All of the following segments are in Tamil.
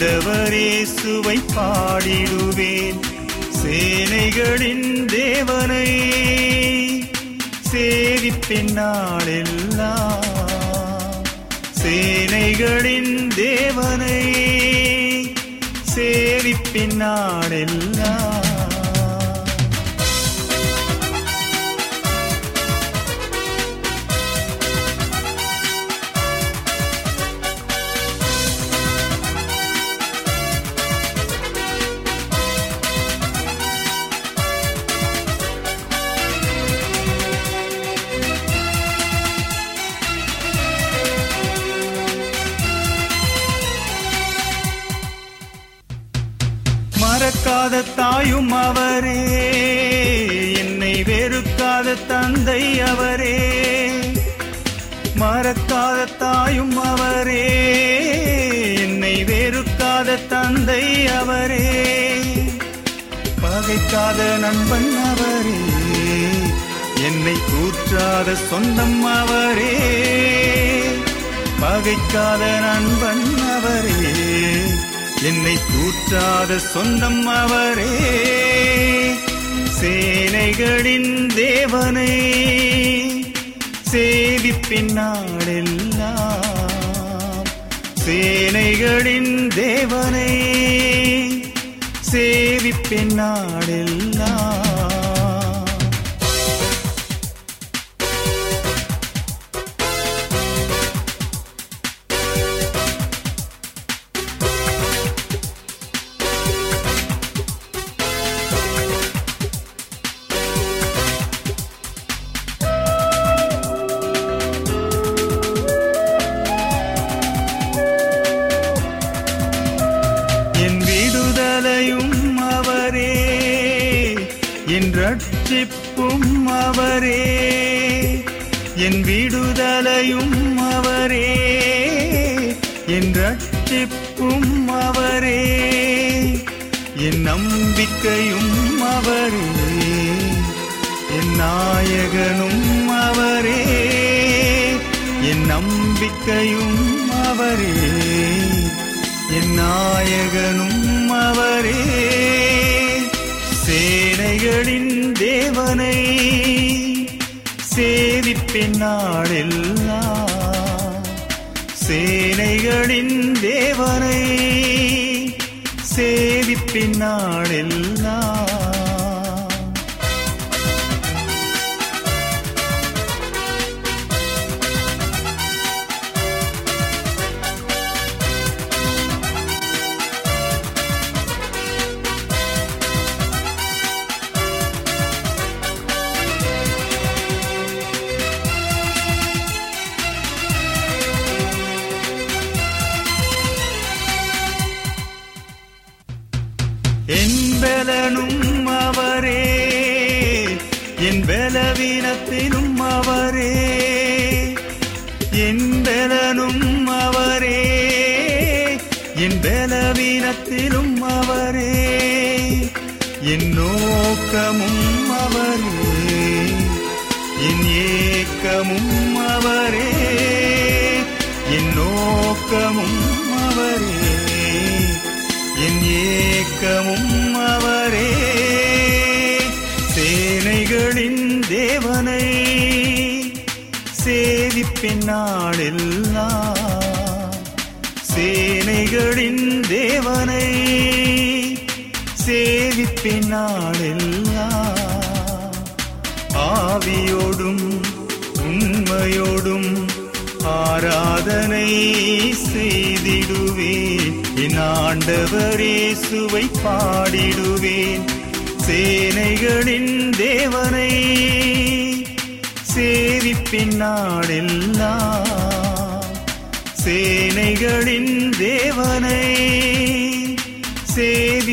ஆண்டவரே சுவை பாடிடுவேன். சேனைகளின் தேவனை சேவிப்பின் நாளெல்லாம். சேனைகளின் தேவனை சேவிப்பின் நாளெல்லாம். தாயும் அவரே. என்னை வெறுக்காத தந்தை அவரே. மறக்காத தாயும் அவரே. என்னை வெறுக்காத தந்தை அவரே. பகைக்காத நண்பன் அவரே. என்னை கூற்றாத சொந்தம் அவரே. பகைக்காத நண்பன் அவரே. என்னை தூற்றாத சொந்தம் அவரே. சேனைகளின் தேவனே சேவிப்பின் பின்னாடெல்லாம் சேனைகளின் தேவனே சேவி பின்னாடெல்லாம் சேனைகளின் தேவனை சேவிப்பின் நோக்கமும் அவரே. என் ஏக்கமும் அவரே. என் நோக்கமும் அவரே. என் ஏக்கமும் அவரே. சேனைகளின் தேவனை சேவிப்பின் நாளெல்லாம். சேனைகளின் தேவனை சேவிப்பின் ஆவியோடும் உண்மையோடும் ஆராதனை செய்திடுவேன். என் ஆண்டவரேசுவை பாடிடுவேன். சேனைகளின் தேவனை சேவிப்பின் நாடெல்லாம் சேனைகளின் தேவனை சே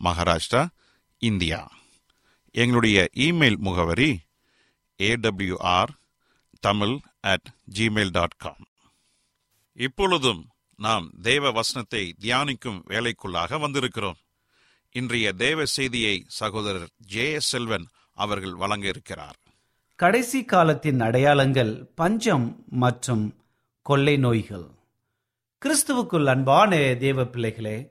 மகாராஷ்டிரா இந்தியா. எங்களுடைய இமெயில் முகவரி AWR Tamil at Gmail dot com இப்பொழுதும் நாம் தேவ வசனத்தை தியானிக்கும் வேலைக்குள்ளாக வந்திருக்கிறோம். இன்றைய தேவ செய்தியை சகோதரர் ஜே எஸ் செல்வன் அவர்கள் வழங்க இருக்கிறார். கடைசி காலத்தின் அடையாளங்கள் பஞ்சம் மற்றும் கொள்ளை நோய்கள். கிறிஸ்துவுக்குள் அன்பான தேவ பிள்ளைகளே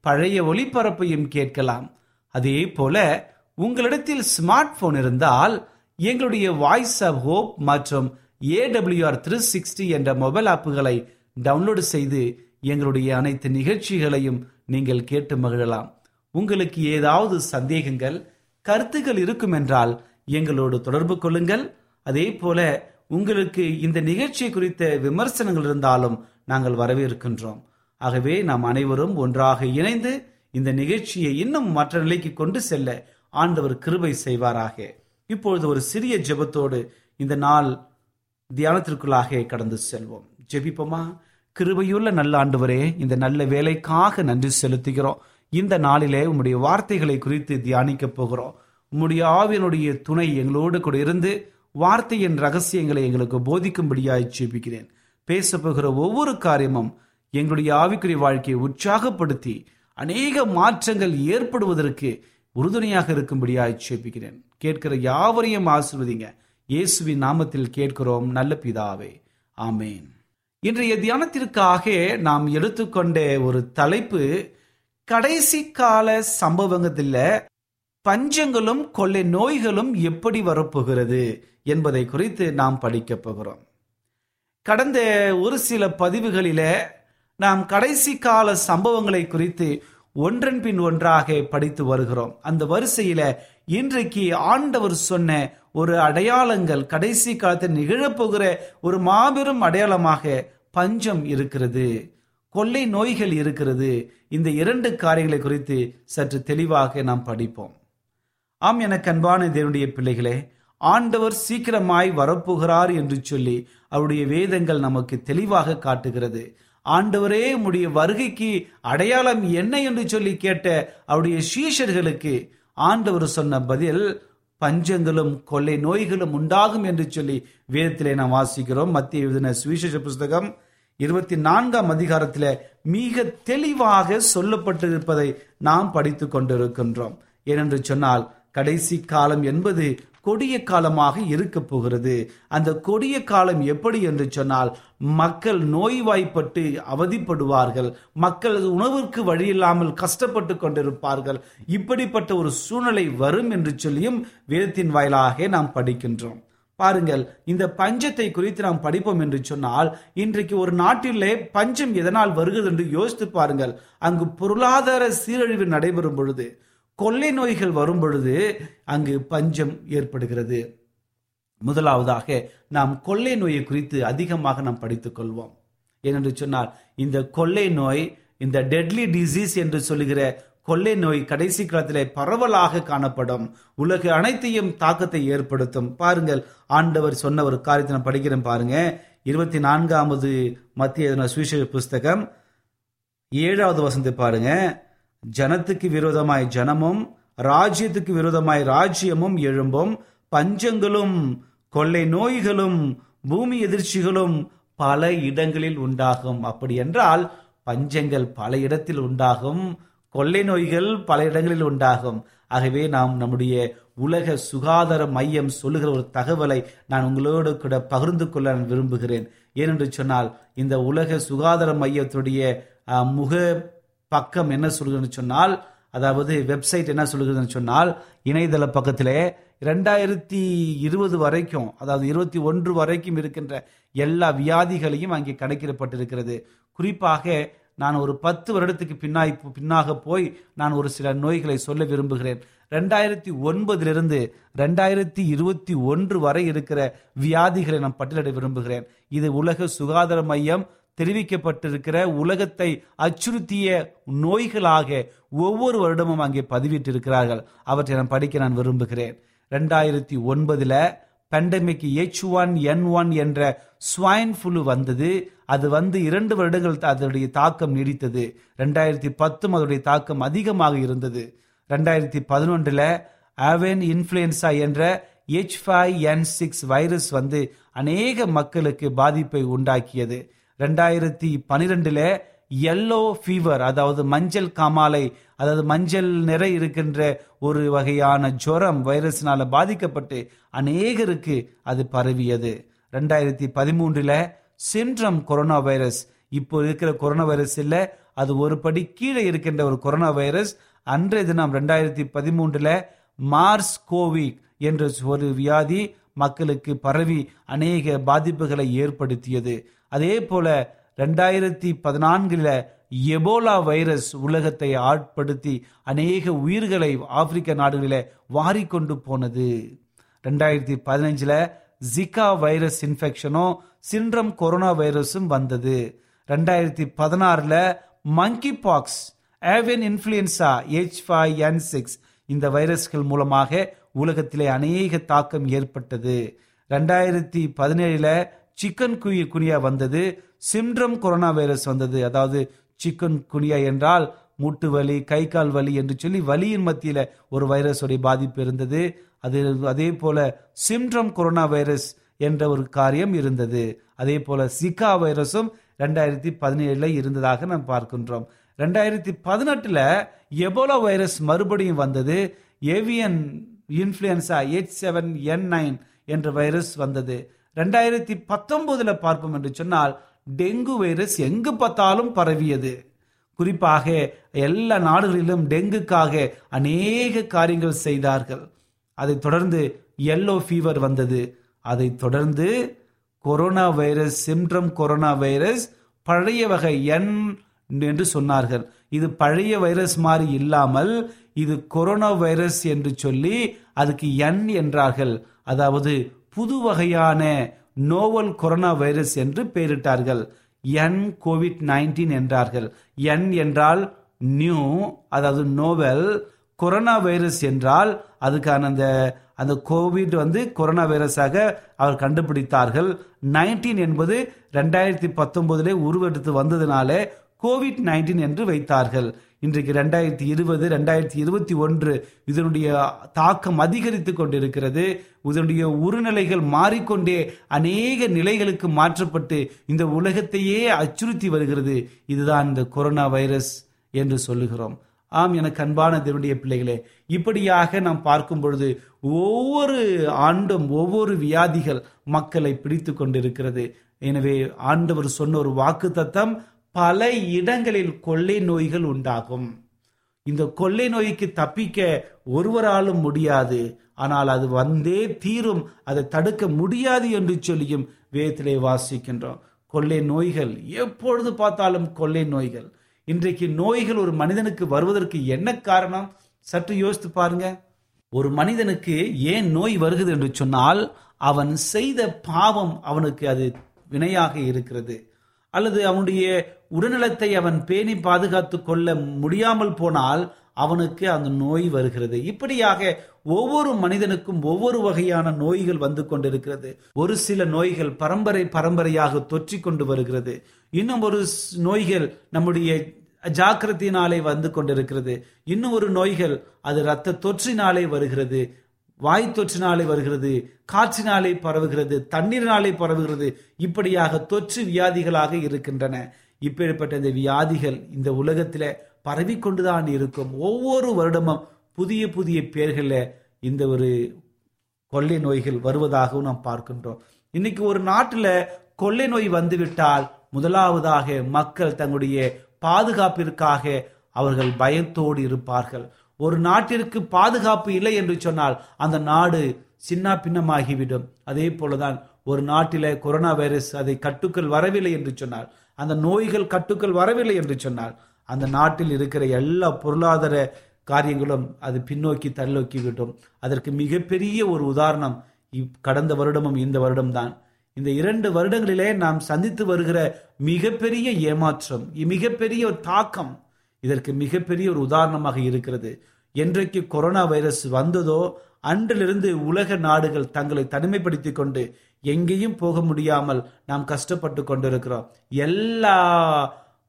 பழைய ஒளிபரப்பையும் கேட்கலாம். அதே போல உங்களிடத்தில் ஸ்மார்ட் போன் இருந்தால் எங்களுடைய வாய்ஸ் ஆஃப் ஹோப் மற்றும் ஏடபிள்யூஆர் த்ரீ சிக்ஸ்டி என்ற மொபைல் ஆப்புகளை டவுன்லோடு செய்து எங்களுடைய அனைத்து நிகழ்ச்சிகளையும் நீங்கள் கேட்டு மகிழலாம். உங்களுக்கு ஏதாவது சந்தேகங்கள் கருத்துக்கள் இருக்கும் என்றால் எங்களோடு தொடர்பு கொள்ளுங்கள். அதே போல உங்களுக்கு இந்த நிகழ்ச்சி குறித்த விமர்சனங்கள் இருந்தாலும் நாங்கள் வரவேற்கின்றோம். ஆகவே நாம் அனைவரும் ஒன்றாக இணைந்து இந்த நிகழ்ச்சியை இன்னும் மற்ற நிலைக்கு கொண்டு செல்ல ஆண்டவர் கிருபை செய்வாராக. இப்பொழுது ஒரு சிறிய ஜெபத்தோடு இந்த நாள் தியானத்திற்குள்ளாக கடந்து செல்வோம். ஜெபிப்போமா? கிருபையுள்ள நல்ல ஆண்டவரே இந்த நல்ல வேலைக்காக நன்றி செலுத்துகிறோம். இந்த நாளிலே உம்முடைய வார்த்தைகளை குறித்து தியானிக்க போகிறோம். உம்முடைய ஆவியனுடைய துணை எங்களோடு கூட இருந்து வார்த்தையின் ரகசியங்களை எங்களுக்கு போதிக்கும்படியாய் ஜெபிக்கிறேன். பேச போகிற ஒவ்வொரு காரியமும் எங்களுடைய ஆவிக்குரிய வாழ்க்கையை உற்சாகப்படுத்தி அநேக மாற்றங்கள் ஏற்படுவதற்கு உறுதுணையாக இருக்கும்படியாய் சேப்பிக்கிறேன் கேட்கிற யாவரையும் ஆசிர்வதிங்க. இயேசுவின் நாமத்தில் கேட்கிறோம். நல்ல பிதாவே. ஆமேன். இன்றைய தியானத்திற்காக நாம் எடுத்துக்கொண்ட ஒரு தலைப்பு கடைசி கால சம்பவத்தில் பஞ்சங்களும் கொள்ளை நோய்களும் எப்படி வரப்போகிறது என்பதை குறித்து நாம் படிக்கப் போகிறோம். கடந்த ஒரு சில பதிவுகளில நாம் கடைசி கால சம்பவங்களை குறித்து ஒன்றன் பின் ஒன்றாக படித்து வருகிறோம். அந்த வரிசையில இன்றைக்கு ஆண்டவர் சொன்ன ஒரு அடையாளங்கள் கடைசி காலத்தில் நிகழப்போகிற ஒரு மாபெரும் அடையாளமாக பஞ்சம் இருக்கிறது கொள்ளை நோய்கள் இருக்கிறது. இந்த இரண்டு காரியங்களை குறித்து சற்று தெளிவாக நாம் படிப்போம். ஆம் எனக்கு அன்பான தேவனுடைய பிள்ளைகளே ஆண்டவர் சீக்கிரமாய் வரப்போகிறார் என்று சொல்லி அவருடைய வேதங்கள் நமக்கு தெளிவாக காட்டுகிறது. ஆண்டவரே உம்முடைய வருகைக்கு அடையாளம் என்ன என்று சொல்லி கேட்ட அவருடைய சீஷர்களுக்கு ஆண்டவர் சொன்ன பதில் பஞ்சங்களும் கொள்ளை நோய்களும் உண்டாகும் என்று சொல்லி வேதத்திலே நாம் வாசிக்கிறோம். மத்திய எழுதின சுவிசேஷ புஸ்தகம் இருபத்தி நான்காம் அதிகாரத்தில் மிக தெளிவாக சொல்லப்பட்டிருப்பதை நாம் படித்து கொண்டிருக்கின்றோம். ஏனென்று சொன்னால் கடைசி காலம் என்பது கொடிய காலமாக இருக்க போகிறது. அந்த கொடிய காலம் எப்படி என்று சொன்னால் மக்கள் நோய்வாய்ப்பட்டு அவதிப்படுவார்கள். மக்கள் உணவிற்கு வழியில்லாமல் கஷ்டப்பட்டு கொண்டிருப்பார்கள். இப்படிப்பட்ட ஒரு சூழ்நிலை வரும் என்று சொல்லியும் வேதத்தின் வாயிலாக நாம் படிக்கின்றோம். பாருங்கள் இந்த பஞ்சத்தை குறித்து நாம் படிப்போம் என்று சொன்னால் இன்றைக்கு ஒரு நாட்டிலே பஞ்சம் எதனால் வருகிறது என்று யோசித்து பாருங்கள். அங்கு பொருளாதார சீரழிவு நடைபெறும் பொழுது கொள்ளை நோய்கள் வரும் பொழுது அங்கு பஞ்சம் ஏற்படுகிறது. முதலாவதாக நாம் கொள்ளை நோயை குறித்து அதிகமாக நாம் படித்துக் கொள்வோம். ஏனென்று சொன்னால் இந்த கொள்ளை நோய் இந்த டெட்லி டிசீஸ் என்று சொல்லுகிற கொள்ளை நோய் கடைசி காலத்திலே பரவலாக காணப்படும். உலக அனைத்தையும் தாக்கத்தை ஏற்படுத்தும். பாருங்கள் ஆண்டவர் சொன்ன ஒரு காரியத்தை நான் படிக்கிறேன் பாருங்க. இருபத்தி நான்காவது மத்திய சுவிசேஷ புஸ்தகம் ஏழாவது வசந்தை பாருங்க. ஜனத்துக்கு விரோதமாய் ஜனமும் ராஜ்யத்துக்கு விரோதமாய் ராஜ்யமும் எழும்பும் பஞ்சங்களும் கொள்ளை நோய்களும் பூமி எதிர்ச்சிகளும் பல இடங்களில் உண்டாகும். அப்படி என்றால் பஞ்சங்கள் பல இடத்தில் உண்டாகும் கொள்ளை நோய்கள் பல இடங்களில் உண்டாகும். ஆகவே நாம் நம்முடைய உலக சுகாதார மையம் சொல்லுகிற ஒரு தகவலை நான் உங்களோடு கூட பகிர்ந்து கொள்ள நான் விரும்புகிறேன். ஏனென்று சொன்னால் இந்த உலக சுகாதார மையத்துடைய முக பக்கம் என்ன சொல்கிறதுன்னு சொன்னால் அதாவது வெப்சைட் என்ன சொல்லுகிறதுன்னு சொன்னால் இணையதள பக்கத்திலே ரெண்டாயிரத்தி இருபது வரைக்கும் அதாவது இருபத்தி ஒன்று வரைக்கும் இருக்கின்ற எல்லா வியாதிகளையும் அங்கே கணக்கிடப்பட்டிருக்கிறது. குறிப்பாக நான் ஒரு பத்து வருடத்துக்கு பின்னாய் பின்னாக போய் நான் ஒரு சில நோய்களை சொல்ல விரும்புகிறேன். ரெண்டாயிரத்தி ஒன்பதிலிருந்து ரெண்டாயிரத்தி இருபத்தி ஒன்று வரை இருக்கிற வியாதிகளை நான் பட்டியலிட விரும்புகிறேன். இது உலக சுகாதார மையம் தெரிவிக்கப்பட்டிருக்கிற உலகத்தை அச்சுறுத்திய நோய்களாக ஒவ்வொரு வருடமும் அங்கே பதிவிட்டிருக்கிறார்கள். அவற்றை நான் படிக்க நான் விரும்புகிறேன். ரெண்டாயிரத்தி ஒன்பதுல pandemic H one N one என்ற ஸ்வைன் ஃப்ளூ வந்தது. அது வந்து இரண்டு வருடங்கள் அதனுடைய தாக்கம் நீடித்தது. ரெண்டாயிரத்தி பத்தும் அதனுடைய தாக்கம் அதிகமாக இருந்தது. ரெண்டாயிரத்தி பதினொன்றில் ஆவென் இன்ஃப்ளூயன்சா என்ற H five N six virus வந்து அநேக மக்களுக்கு பாதிப்பை உண்டாக்கியது. ரெண்டாயிரத்தி பனிரெண்டுல எல்லோ ஃபீவர் அதாவது மஞ்சள் காமாலை அதாவது மஞ்சள் நிறை இருக்கின்ற ஒரு வகையான ஜுரம் வைரஸ்னால பாதிக்கப்பட்டு அநேகருக்கு அது பரவியது. ரெண்டாயிரத்தி பதிமூன்றுல சின்ட்ரம் கொரோனா வைரஸ். இப்போ இருக்கிற கொரோனா வைரஸ் இல்ல அது ஒரு படி கீழே இருக்கின்ற ஒரு கொரோனா வைரஸ். அன்றைய தினம் ரெண்டாயிரத்தி பதிமூன்றுல மார்ஸ் கோவிக் என்ற ஒரு வியாதி மக்களுக்கு பரவி அநேக பாதிப்புகளை ஏற்படுத்தியது. அதே போல ரெண்டாயிரத்தி பதினான்கில் எபோலா வைரஸ் உலகத்தை ஆட்படுத்தி அநேக உயிர்களை ஆப்பிரிக்க நாடுகளில் வாரி கொண்டு போனது. ரெண்டாயிரத்தி பதினஞ்சில் ஜிகா வைரஸ் இன்ஃபெக்ஷனும் சின்ரம் கொரோனா வைரஸும் வந்தது. ரெண்டாயிரத்தி பதினாறில் monkeypox avian influenza H five N six இந்த வைரஸ்கள் மூலமாக உலகத்திலே அநேக தாக்கம் ஏற்பட்டது. ரெண்டாயிரத்தி பதினேழில் சிக்கன் குயி குனியா வந்தது. சிம்ட்ரம் கொரோனா வைரஸ் வந்தது. அதாவது சிக்கன் குனியா என்றால் மூட்டு வலி கை கால் வலி என்று சொல்லி வலியின் மத்தியில் ஒரு வைரஸுடைய பாதிப்பு இருந்தது. அது அதே போல சிம்ட்ரம் கொரோனா வைரஸ் என்ற ஒரு காரியம் இருந்தது. அதே போல சிகா வைரஸும் ரெண்டாயிரத்தி பதினேழுல இருந்ததாக நாம் பார்க்கின்றோம். ரெண்டாயிரத்தி பதினெட்டுல எபோலா வைரஸ் மறுபடியும் வந்தது. Avian influenza H seven N nine என்ற வைரஸ் வந்தது. ரெண்டாயிரத்தி பத்தொன்பதுல பார்ப்போம் என்று சொன்னால் டெங்கு வைரஸ் எங்கு பார்த்தாலும் பரவியது. குறிப்பாக எல்லா நாடுகளிலும் டெங்குக்காக அநேக காரியங்கள் செய்தார்கள். அதைத் தொடர்ந்து எல்லோ ஃபீவர் வந்தது. அதைத் தொடர்ந்து corona virus syndrome corona virus பழைய வகை என் என்று சொன்னார்கள். இது பழைய வைரஸ் மாதிரி இல்லாமல் இது கொரோனா வைரஸ் என்று சொல்லி அதுக்கு என் என்றார்கள். அதாவது புது வகையான நோவல் கொரோனா வைரஸ் என்று பெயரிட்டார்கள். என் கோவிட் நைன்டீன் என்றார்கள். என் என்றால் நியூ அதாவது நோவல் கொரோனா வைரஸ் என்றால் அதுக்கான அந்த அந்த கோவிட் வந்து கொரோனா வைரஸாக அவர் கண்டுபிடித்தார்கள். நைன்டீன் என்பது ரெண்டாயிரத்தி பத்தொன்பதிலே உருவெடுத்து வந்ததுனால கோவிட் நைன்டீன் என்று வைத்தார்கள். இன்றைக்கு ரெண்டாயிரத்தி இருபது ரெண்டாயிரத்தி இருபத்தி ஒன்று இதனுடைய தாக்கம் அதிகரித்து கொண்டிருக்கிறது. இதனுடைய உருநிலைகள் மாறிக்கொண்டே அநேக நிலைகளுக்கு மாற்றப்பட்டு இந்த உலகத்தையே அச்சுறுத்தி வருகிறது. இதுதான் இந்த கொரோனா வைரஸ் என்று சொல்லுகிறோம். ஆம் எனக்கு அன்பான தேவனுடைய பிள்ளைகளே இப்படியாக நாம் பார்க்கும் பொழுது ஒவ்வொரு ஆண்டும் ஒவ்வொரு வியாதிகள் மக்களை பிடித்து கொண்டிருக்கிறது. எனவே ஆண்டவர் சொன்ன ஒரு வாக்கு தத்தம் பல இடங்களில் கொள்ளை நோய்கள் உண்டாகும். இந்த கொள்ளை நோய்க்கு தப்பிக்க ஒருவராலும் முடியாது. ஆனால் அது வந்தே தீரும். அதை தடுக்க முடியாது என்று சொல்லியும் வேதத்திலே வாசிக்கின்றோம். கொள்ளை நோய்கள். எப்பொழுது பார்த்தாலும் கொள்ளை நோய்கள். இன்றைக்கு நோய்கள் ஒரு மனிதனுக்கு வருவதற்கு என்ன காரணம்? சற்று யோசித்து பாருங்க. ஒரு மனிதனுக்கு ஏன் நோய் வருகிறது என்று சொன்னால் அவன் செய்த பாவம் அவனுக்கு அது வினையாக இருக்கிறது. அல்லது அவனுடைய உடல்நலத்தை அவன் பேணி பாதுகாத்து கொள்ள முடியாமல் போனால் அவனுக்கு அந்த நோய் வருகிறது. இப்படியாக ஒவ்வொரு மனிதனுக்கும் ஒவ்வொரு வகையான நோய்கள் வந்து கொண்டிருக்கிறது. ஒரு சில நோய்கள் பரம்பரை பரம்பரையாக தொற்றிக் கொண்டு வருகிறது. இன்னும் ஒரு நோய்கள் நம்முடைய ஜாக்கிரதையினாலே வந்து கொண்டிருக்கிறது. இன்னும் ஒரு நோய்கள் அது இரத்த தொற்றினாலே வருகிறது. வாய் தொற்றினாலே வருகிறது. காற்றினாலே பரவுகிறது. தண்ணீரினாலே பரவுகிறது. இப்படியாக தொற்று வியாதிகளாக இருக்கின்றன. இப்படிப்பட்ட இந்த வியாதிகள் இந்த உலகத்தில் பரவிக்கொண்டுதான் இருக்கும். ஒவ்வொரு வருடமும் புதிய புதிய பேர்களில் இந்த ஒரு கொள்ளை நோய்கள் வருவதாகவும் நாம் பார்க்கின்றோம். இன்னைக்கு ஒரு நாட்டில் கொள்ளை நோய் வந்துவிட்டால் முதலாவதாக மக்கள் தங்களுடைய பாதுகாப்பிற்காக அவர்கள் பயத்தோடு இருப்பார்கள். ஒரு நாட்டிற்கு பாதுகாப்பு இல்லை என்று சொன்னால் அந்த நாடு சின்ன பின்னமாகிவிடும். அதே போலதான் ஒரு நாட்டில கொரோனா வைரஸ் அதை கட்டுக்கள் வரவில்லை என்று சொன்னால் அந்த நோய்கள் கட்டுக்கள் வரவில்லை என்று சொன்னால் அந்த நாட்டில் இருக்கிற எல்லா பொருளாதார காரியங்களும் அது பின்னோக்கி தள்ளோக்கிவிட்டும் அதற்கு மிகப்பெரிய ஒரு உதாரணம் இப்- கடந்த வருடமும் இந்த வருடம்தான். இந்த இரண்டு வருடங்களிலே நாம் சந்தித்து வருகிற மிகப்பெரிய ஏமாற்றம் மிகப்பெரிய ஒரு தாக்கம் இதற்கு மிகப்பெரிய ஒரு உதாரணமாக இருக்கிறது. என்றைக்கு கொரோனா வைரஸ் வந்ததோ அன்றிலிருந்து உலக நாடுகள் தங்களை தனிமைப்படுத்திக் கொண்டு எங்கேயும் போக முடியாமல் நாம் கஷ்டப்பட்டு கொண்டிருக்கிறோம். எல்லா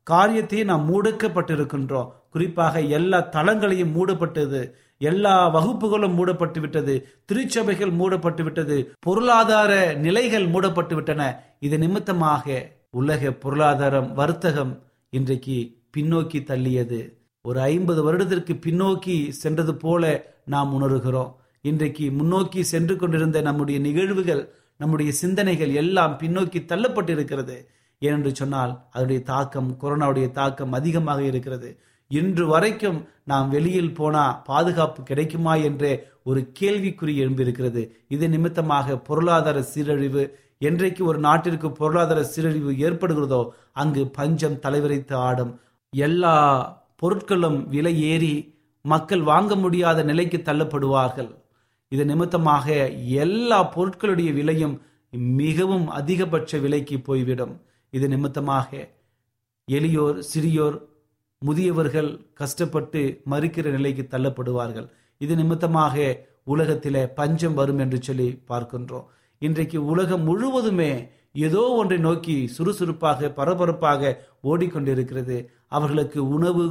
காரியத்தையும் நாம் மூடுக்கப்பட்டிருக்கின்றோம். குறிப்பாக எல்லா தளங்களையும் மூடப்பட்டது. எல்லா வகுப்புகளும் மூடப்பட்டு விட்டது திருச்சபைகள் மூடப்பட்டு விட்டது பொருளாதார நிலைகள் மூடப்பட்டு விட்டன இது நிமித்தமாக உலக பொருளாதாரம் வர்த்தகம் இன்றைக்கு பின்னோக்கி தள்ளியது. ஒரு ஐம்பது வருடத்திற்கு பின்னோக்கி சென்றது போல நாம் உணர்கிறோம். இன்றைக்கு முன்னோக்கி சென்று கொண்டிருந்த நம்முடைய நிகழ்வுகள் நம்முடைய சிந்தனைகள் எல்லாம் பின்னோக்கி தள்ளப்பட்டிருக்கிறது. ஏனென்று சொன்னால் அதனுடைய தாக்கம் கொரோனாவுடைய தாக்கம் அதிகமாக இருக்கிறது. இன்று வரைக்கும் நாம் வெளியில் போனா பாதுகாப்பு கிடைக்குமா என்றே ஒரு கேள்விக்குறி எழும்பியிருக்கிறது. இது நிமித்தமாக பொருளாதார சீரழிவு என்றைக்கு ஒரு நாட்டிற்கு பொருளாதார சீரழிவு ஏற்படுகிறதோ அங்கு பஞ்சம் தலைவரைத்து ஆடும். எல்லா பொருட்களும் விலை ஏறி மக்கள் வாங்க முடியாத நிலைக்கு தள்ளப்படுவார்கள். இது நிமித்தமாக எல்லா பொருட்களுடைய விலையும் மிகவும் அதிகபட்ச விலைக்கு போய்விடும். இது நிமித்தமாக எளியோர் சிறியோர் முதியவர்கள் கஷ்டப்பட்டு மறுக்கிற நிலைக்கு தள்ளப்படுவார்கள். இது நிமித்தமாக உலகத்திலே பஞ்சம் வரும் என்று சொல்லி பார்க்கின்றோம். இன்றைக்கு உலகம் முழுவதுமே ஏதோ ஒன்றை நோக்கி சுறுசுறுப்பாக பரபரப்பாக ஓடிக்கொண்டிருக்கிறது. அவர்களுக்கு உணவு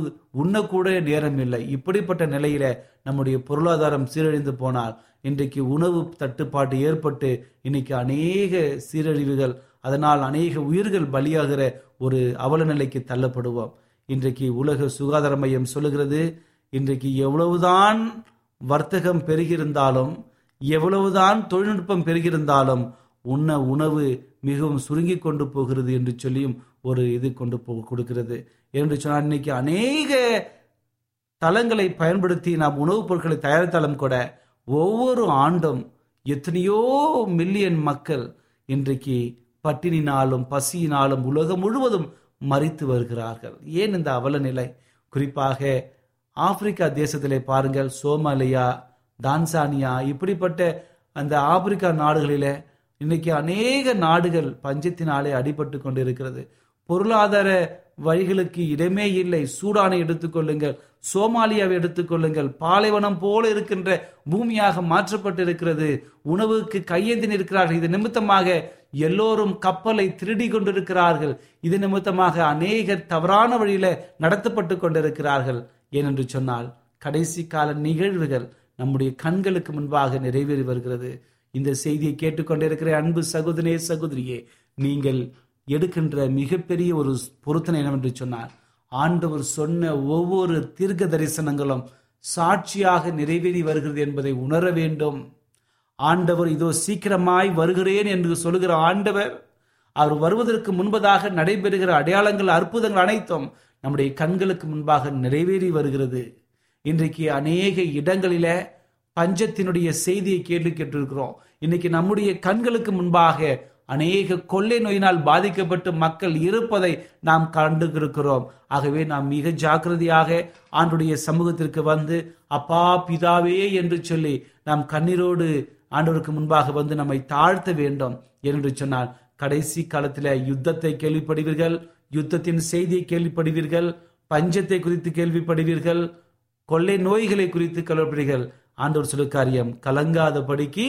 உண்ணக்கூட நேரம் இல்லை இப்படிப்பட்ட நிலையில நம்முடைய பொருளாதாரம் சீரழிந்து போனால் இன்றைக்கு உணவு தட்டுப்பாடு ஏற்பட்டு இன்னைக்கு அநேக சீரழிவுகள் அதனால் அநேக உயிர்கள் பலியாகிற ஒரு அவல நிலைக்கு தள்ளப்படுவோம். இன்றைக்கு உலக சுகாதார மையம் சொல்லுகிறது இன்றைக்கு எவ்வளவுதான் வர்த்தகம் பெருகியிருந்தாலும் எவ்வளவுதான் தொழில்நுட்பம் பெருகியிருந்தாலும் உண்ண உணவு மிகவும் சுருங்கி கொண்டு போகிறது என்று சொல்லியும் ஒரு இது கொண்டு போ கொடுக்கிறது. என்று சொன்னால் இன்னைக்கு அநேக தளங்களை பயன்படுத்தி நாம் உணவுப் பொருட்களை தயாரித்தாலும் கூட ஒவ்வொரு ஆண்டும் எத்தனையோ மில்லியன் மக்கள் இன்றைக்கு பட்டினினாலும் பசியினாலும் உலகம் முழுவதும் மறித்து வருகிறார்கள். ஏன் இந்த அவல நிலை குறிப்பாக ஆப்பிரிக்கா தேசத்திலே பாருங்கள் சோமாலியா தான்சானியா இப்படிப்பட்ட அந்த ஆப்பிரிக்கா நாடுகளில இன்னைக்கு அநேக நாடுகள் பஞ்சத்தினாலே அடிபட்டு கொண்டிருக்கிறது. பொருளாதார வழிகளுக்கு இடமே இல்லை. சூடானை எடுத்துக்கொள்ளுங்கள் சோமாலியாவை எடுத்துக்கொள்ளுங்கள் பாலைவனம் போல இருக்கின்ற பூமியாக மாற்றப்பட்டிருக்கிறது. உணவுக்கு கையேந்தி நிற்கிறார்கள். இது நிமித்தமாக எல்லோரும் கப்பலை திருடி கொண்டிருக்கிறார்கள். இது நிமித்தமாக அநேகர் தவறான வழியில நடத்தப்பட்டு கொண்டிருக்கிறார்கள். ஏனென்று சொன்னால் கடைசி கால நிகழ்வுகள் நம்முடைய கண்களுக்கு முன்பாக நிறைவேறி வருகிறது. இந்த செய்தியை கேட்டுக்கொண்டிருக்கிற அன்பு சகோதரே சகோதரியே நீங்கள் எடுக்கின்ற மிகப்பெரிய ஒரு பொருத்தனை என்னவென்று சொன்னார் ஆண்டவர் சொன்ன ஒவ்வொரு தீர்க்க தரிசனங்களும் சாட்சியாக நிறைவேறி வருகிறது என்பதை உணர வேண்டும். ஆண்டவர் இதோ சீக்கிரமாய் வருகிறேன் என்று சொல்லுகிற ஆண்டவர் அவர் வருவதற்கு முன்பதாக நடைபெறுகிற அடையாளங்கள் அற்புதங்கள் அனைத்தும் நம்முடைய கண்களுக்கு முன்பாக நிறைவேறி வருகிறது. இன்றைக்கு அநேக இடங்களில பஞ்சத்தினுடைய செய்தியை கேள்வி கேட்டிருக்கிறோம். இன்னைக்கு நம்முடைய கண்களுக்கு முன்பாக அநேக கொள்ளை நோயினால் பாதிக்கப்பட்டு மக்கள் இருப்பதை நாம் கண்டுகிருக்கிறோம். ஆகவே நாம் மிக ஜாக்கிரதையாக ஆண்டுடைய சமூகத்திற்கு வந்து அப்பா பிதாவே என்று சொல்லி நாம் கண்ணீரோடு ஆண்டவருக்கு முன்பாக வந்து நம்மை தாழ்த்த வேண்டும் என்று சொன்னால் கடைசி காலத்தில் யுத்தத்தை கேள்விப்படுவீர்கள் யுத்தத்தின் செய்தியை கேள்விப்படுவீர்கள் பஞ்சத்தை குறித்து கேள்விப்படுவீர்கள் கொள்ளை நோய்களை குறித்து கலப்படுகிறீர்கள் ஆண்டவர் சொல்லு காரியம் கலங்காதபடிக்கு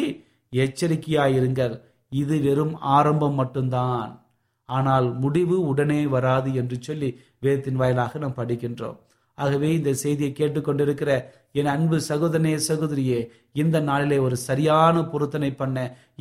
எச்சரிக்கையாயிருங்கள். இது வெறும் ஆரம்பம் மட்டும்தான். ஆனால் முடிவு உடனே வராது என்று சொல்லி வேதத்தின் வாயிலாக நாம் படிக்கின்றோம். ஆகவே இந்த செய்தியை கேட்டுக்கொண்டிருக்கிற என் அன்பு சகோதரனே சகோதரியே இந்த நாளிலே ஒரு சரியான பொருத்தனை பண்ண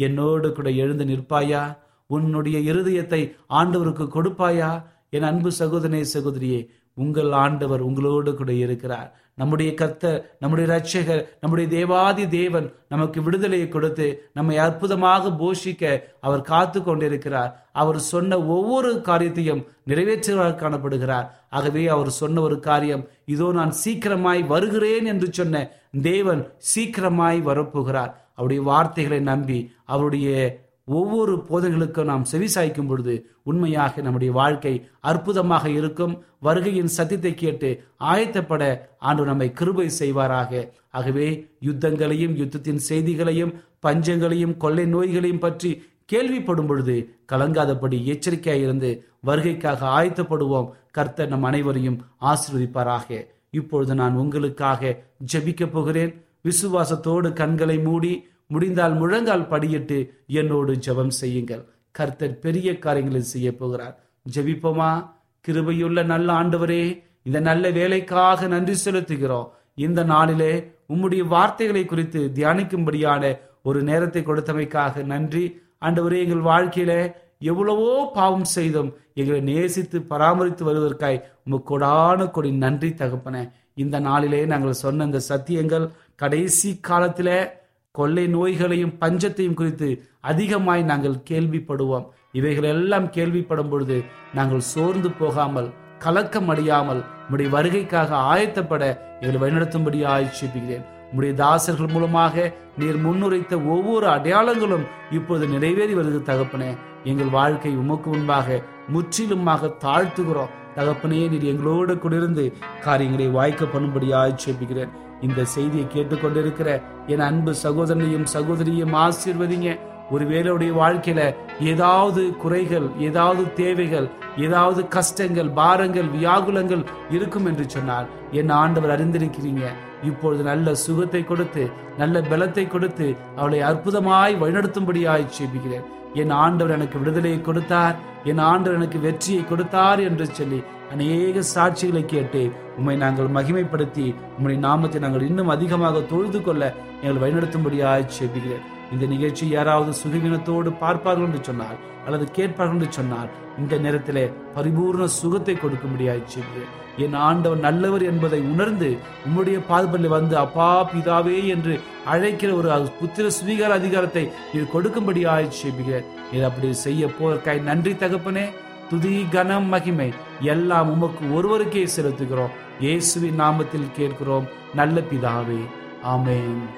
என்னோடு கூட எழுந்து நிற்பாயா? உன்னுடைய இருதயத்தை ஆண்டவருக்கு கொடுப்பாயா? என் அன்பு சகோதரனே சகோதரியே உங்கள் ஆண்டவர் உங்களோடு கூட இருக்கிறார். நம்முடைய கர்த்தர் நம்முடைய ரட்சகர் நம்முடைய தேவாதி தேவன் நமக்கு விடுதலையை கொடுத்து நம்மை அற்புதமாக போஷிக்க அவர் காத்து கொண்டிருக்கிறார். அவர் சொன்ன ஒவ்வொரு காரியத்தையும் நிறைவேற்றுவதாக காணப்படுகிறார். ஆகவே அவர் சொன்ன ஒரு காரியம் இதோ நான் சீக்கிரமாய் வருகிறேன் என்று சொன்ன தேவன் சீக்கிரமாய் வரப்போகிறார். அவருடைய வார்த்தைகளை நம்பி அவருடைய ஒவ்வொரு போதைகளுக்கும் நாம் செவிசாய்க்கும் பொழுது உண்மையாக நம்முடைய வாழ்க்கை அற்புதமாக இருக்கும். வருகையின் சத்தியத்தை கேட்டு ஆயத்தப்பட ஆண்டு நம்மை கிருபை செய்வாராக. ஆகவே யுத்தங்களையும் யுத்தத்தின் செய்திகளையும் பஞ்சங்களையும் கொள்ளை நோய்களையும் பற்றி கேள்விப்படும் பொழுது கலங்காதபடி எச்சரிக்கையாக இருந்து வருகைக்காக ஆயத்தப்படுவோம். கர்த்தர் நம் அனைவரையும் ஆசீர்வதிப்பாராக. இப்பொழுது நான் உங்களுக்காக ஜபிக்கப் போகிறேன். விசுவாசத்தோடு கண்களை மூடி முடிந்தால் முழங்கால் படியிட்டு என்னோடு ஜெபம் செய்யுங்கள். கர்த்தர் பெரிய காரியங்களை செய்ய போகிறார். ஜெபிப்போமா? கிருபையுள்ள நல்ல ஆண்டவரே இந்த நல்ல வேலைக்காக நன்றி செலுத்துகிறோம். இந்த நாளிலே உம்முடைய வார்த்தைகளை குறித்து தியானிக்கும்படியான ஒரு நேரத்தை கொடுத்தமைக்காக நன்றி. ஆண்டவரே எங்கள் வாழ்க்கையில எவ்வளவோ பாவம் செய்தும் எங்களை நேசித்து பராமரித்து வருவதற்காய் உமக்கு கொடான கொடி நன்றி தகப்பன. இந்த நாளிலே நாங்கள் சொன்ன இந்த சத்தியங்கள் கடைசி காலத்திலே கொள்ளை நோய்களையும் பஞ்சத்தையும் குறித்து அதிகமாய் நாங்கள் கேள்விப்படுவோம். இவைகள் எல்லாம் கேள்விப்படும் பொழுது நாங்கள் சோர்ந்து போகாமல் கலக்கம் அடையாமல் உடைய வருகைக்காக ஆயத்தப்பட எங்களை வழிநடத்தும்படி ஆட்சிப்பிக்கிறேன் உடைய தாசர்கள் மூலமாக நீர் முன்னுரைத்த ஒவ்வொரு அடையாளங்களும் இப்போது நிறைவேறி வருது தகப்பனே. எங்கள் வாழ்க்கை உமக்கு முன்பாக முற்றிலுமாக தாழ்த்துகிறோம். தகப்பனே நீர் எங்களோடு கூடிருந்து காரியங்களை வாய்க்க பண்ணும்படி ஆட்சேபிக்கிறேன் இந்த செய்தியை கேட்டுக்கொண்டிருக்கிற என் அன்பு சகோதரனையும் சகோதரியும் ஆசீர்வதிங்க. ஒருவேளையுடைய வாழ்க்கையில ஏதாவது குறைகள் ஏதாவது தேவைகள் ஏதாவது கஷ்டங்கள் பாரங்கள் வியாகுலங்கள் இருக்கும் என்று சொன்னார் என் ஆண்டவர் அறிந்திருக்கிறீங்க. இப்பொழுது நல்ல சுகத்தை கொடுத்து நல்ல பலத்தை கொடுத்து அவளை அற்புதமாய் வழிநடத்தும்படியாய் செபிக்கிறேன் என் ஆண்டவர் எனக்கு விடுதலையை கொடுத்தார் என் ஆண்டவர் எனக்கு வெற்றியை கொடுத்தார் என்று சொல்லி அநேக சாட்சிகளை கேட்டு உம்மை நாங்கள் மகிமைப்படுத்தி உம்முடைய நாமத்தை நாங்கள் இன்னும் அதிகமாக தொழுது கொள்ள எங்கள் வழிநடத்தும்படியாக செபிக்கிறேன். இந்த நிகழ்ச்சி யாராவது சுகவீனத்தோடு பார்ப்பார்கள் என்று சொன்னார் அல்லது கேட்பார்கள் என்று சொன்னார் இந்த நேரத்திலே பரிபூர்ண சுகத்தை கொடுக்கும்படியாக செய்கிறேன் என் ஆண்டவர் நல்லவர் என்பதை உணர்ந்து உம்முடைய பாதுபள்ளி வந்து அப்பா பிதாவே என்று அழைக்கிற ஒரு புத்திர சுவீகார அதிகாரத்தை நீர் கொடுக்கும்படி ஆய்ச்சி ஆய்ச்சிக்கிறேன் நீர் அப்படி செய்ய போவதற்காய் நன்றி தகப்பனே. துதி கனம் மகிமை. எல்லாம் உமக்கு ஒருவருக்கே செலுத்துகிறோம். இயேசுவின் நாமத்தில் கேட்கிறோம். நல்ல பிதாவே. ஆமேன்.